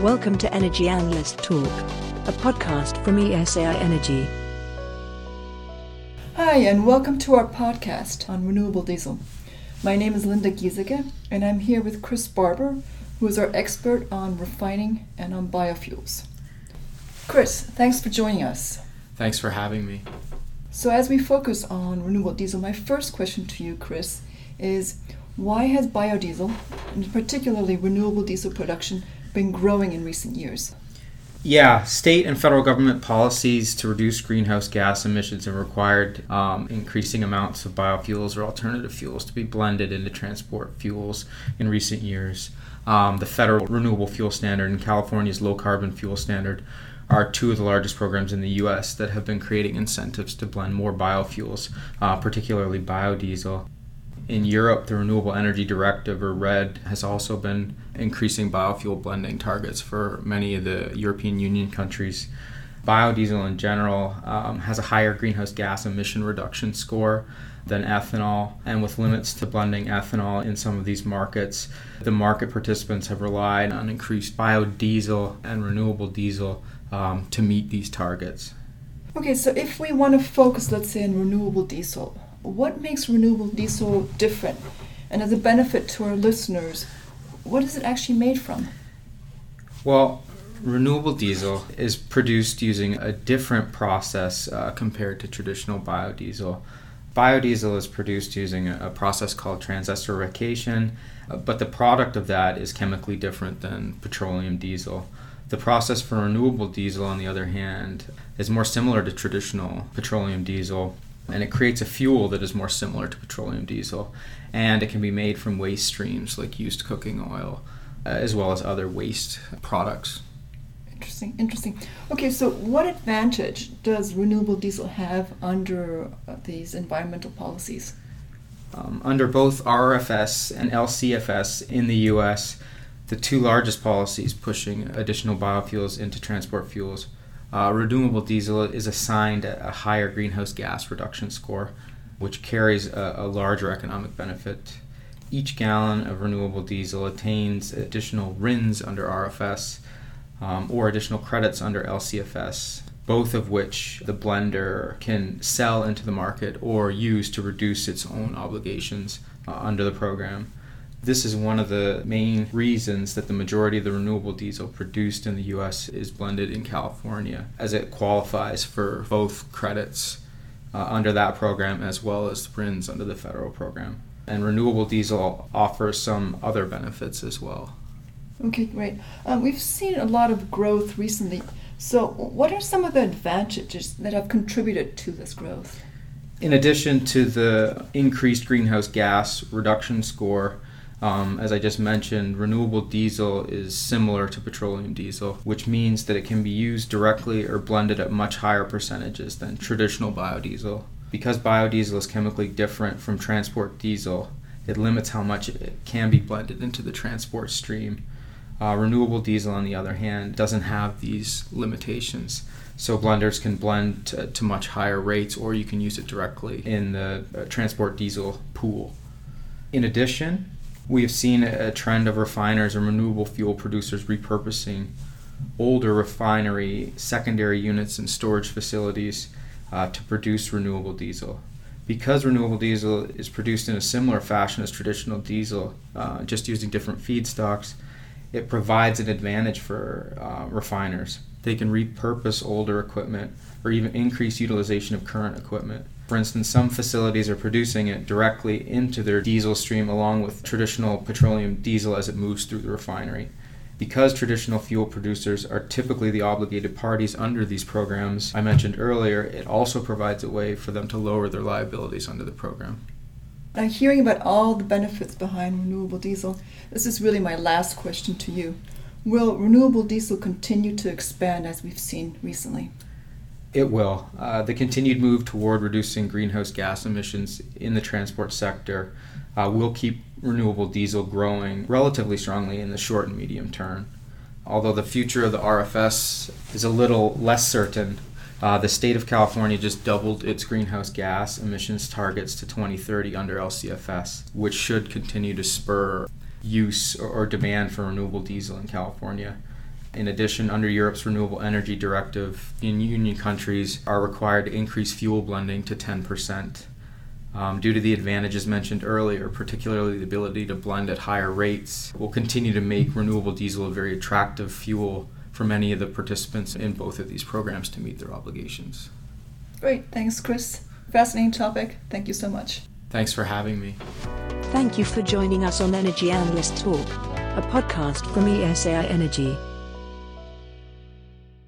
Welcome to Energy Analyst Talk, a podcast from ESAI Energy. Hi, and welcome to our podcast on renewable diesel. My name is Linda Giesecke, and I'm here with Chris Barber, who is our expert on refining and on biofuels. Chris, thanks for joining us. Thanks for having me. So, as we focus on renewable diesel, my first question to you, Chris, is why has biodiesel, and particularly renewable diesel production, been growing in recent years. Yeah, state and federal government policies to reduce greenhouse gas emissions have required um, increasing amounts of biofuels or alternative fuels to be blended into transport fuels in recent years. Um, the federal renewable fuel standard and California's low carbon fuel standard are two of the largest programs in the U.S. that have been creating incentives to blend more biofuels, uh, particularly biodiesel. In Europe, the Renewable Energy Directive, or RED, has also been increasing biofuel blending targets for many of the European Union countries. Biodiesel in general um, has a higher greenhouse gas emission reduction score than ethanol, and with limits to blending ethanol in some of these markets, the market participants have relied on increased biodiesel and renewable diesel um, to meet these targets. Okay, so if we want to focus, let's say, on renewable diesel, what makes renewable diesel different? And as a benefit to our listeners, what is it actually made from? Well, renewable diesel is produced using a different process uh, compared to traditional biodiesel. Biodiesel is produced using a, process called transesterification, uh, but the product of that is chemically different than petroleum diesel. The process for renewable diesel, on the other hand, is more similar to traditional petroleum diesel and it creates a fuel that is more similar to petroleum diesel and it can be made from waste streams like used cooking oil uh, as well as other waste products. Interesting interesting. Okay so what advantage does renewable diesel have under uh, these environmental policies? Um, under both rfs and lcfs in the us the two largest policies pushing additional biofuels into transport fuels uh, renewable diesel is assigned a higher greenhouse gas reduction score, which carries a, a larger economic benefit. Each gallon of renewable diesel attains additional RINs under RFS um, or additional credits under LCFS, both of which the blender can sell into the market or use to reduce its own obligations uh, under the program. This is one of the main reasons that the majority of the renewable diesel produced in the US is blended in California, as it qualifies for both credits uh, under that program as well as the RINs under the federal program. And renewable diesel offers some other benefits as well. Okay, great. Um, we've seen a lot of growth recently. So, what are some of the advantages that have contributed to this growth? In addition to the increased greenhouse gas reduction score, um, as I just mentioned, renewable diesel is similar to petroleum diesel, which means that it can be used directly or blended at much higher percentages than traditional biodiesel. Because biodiesel is chemically different from transport diesel, it limits how much it can be blended into the transport stream. Uh, renewable diesel, on the other hand, doesn't have these limitations. So blenders can blend to, to much higher rates, or you can use it directly in the uh, transport diesel pool. In addition, we have seen a trend of refiners and renewable fuel producers repurposing older refinery secondary units and storage facilities uh, to produce renewable diesel. Because renewable diesel is produced in a similar fashion as traditional diesel, uh, just using different feedstocks, it provides an advantage for uh, refiners. They can repurpose older equipment or even increase utilization of current equipment for instance, some facilities are producing it directly into their diesel stream along with traditional petroleum diesel as it moves through the refinery. Because traditional fuel producers are typically the obligated parties under these programs I mentioned earlier, it also provides a way for them to lower their liabilities under the program. Now, hearing about all the benefits behind renewable diesel, this is really my last question to you. Will renewable diesel continue to expand as we've seen recently? It will. Uh, the continued move toward reducing greenhouse gas emissions in the transport sector uh, will keep renewable diesel growing relatively strongly in the short and medium term. Although the future of the RFS is a little less certain, uh, the state of California just doubled its greenhouse gas emissions targets to 2030 under LCFS, which should continue to spur use or, or demand for renewable diesel in California In addition, under Europe's Renewable Energy Directive, in union countries are required to increase fuel blending to 10%. Um, due to the advantages mentioned earlier, particularly the ability to blend at higher rates, will continue to make renewable diesel a very attractive fuel for many of the participants in both of these programs to meet their obligations. Great, thanks, Chris. Fascinating topic. Thank you so much. Thanks for having me. Thank you for joining us on Energy Analyst Talk, a podcast from ESAI Energy.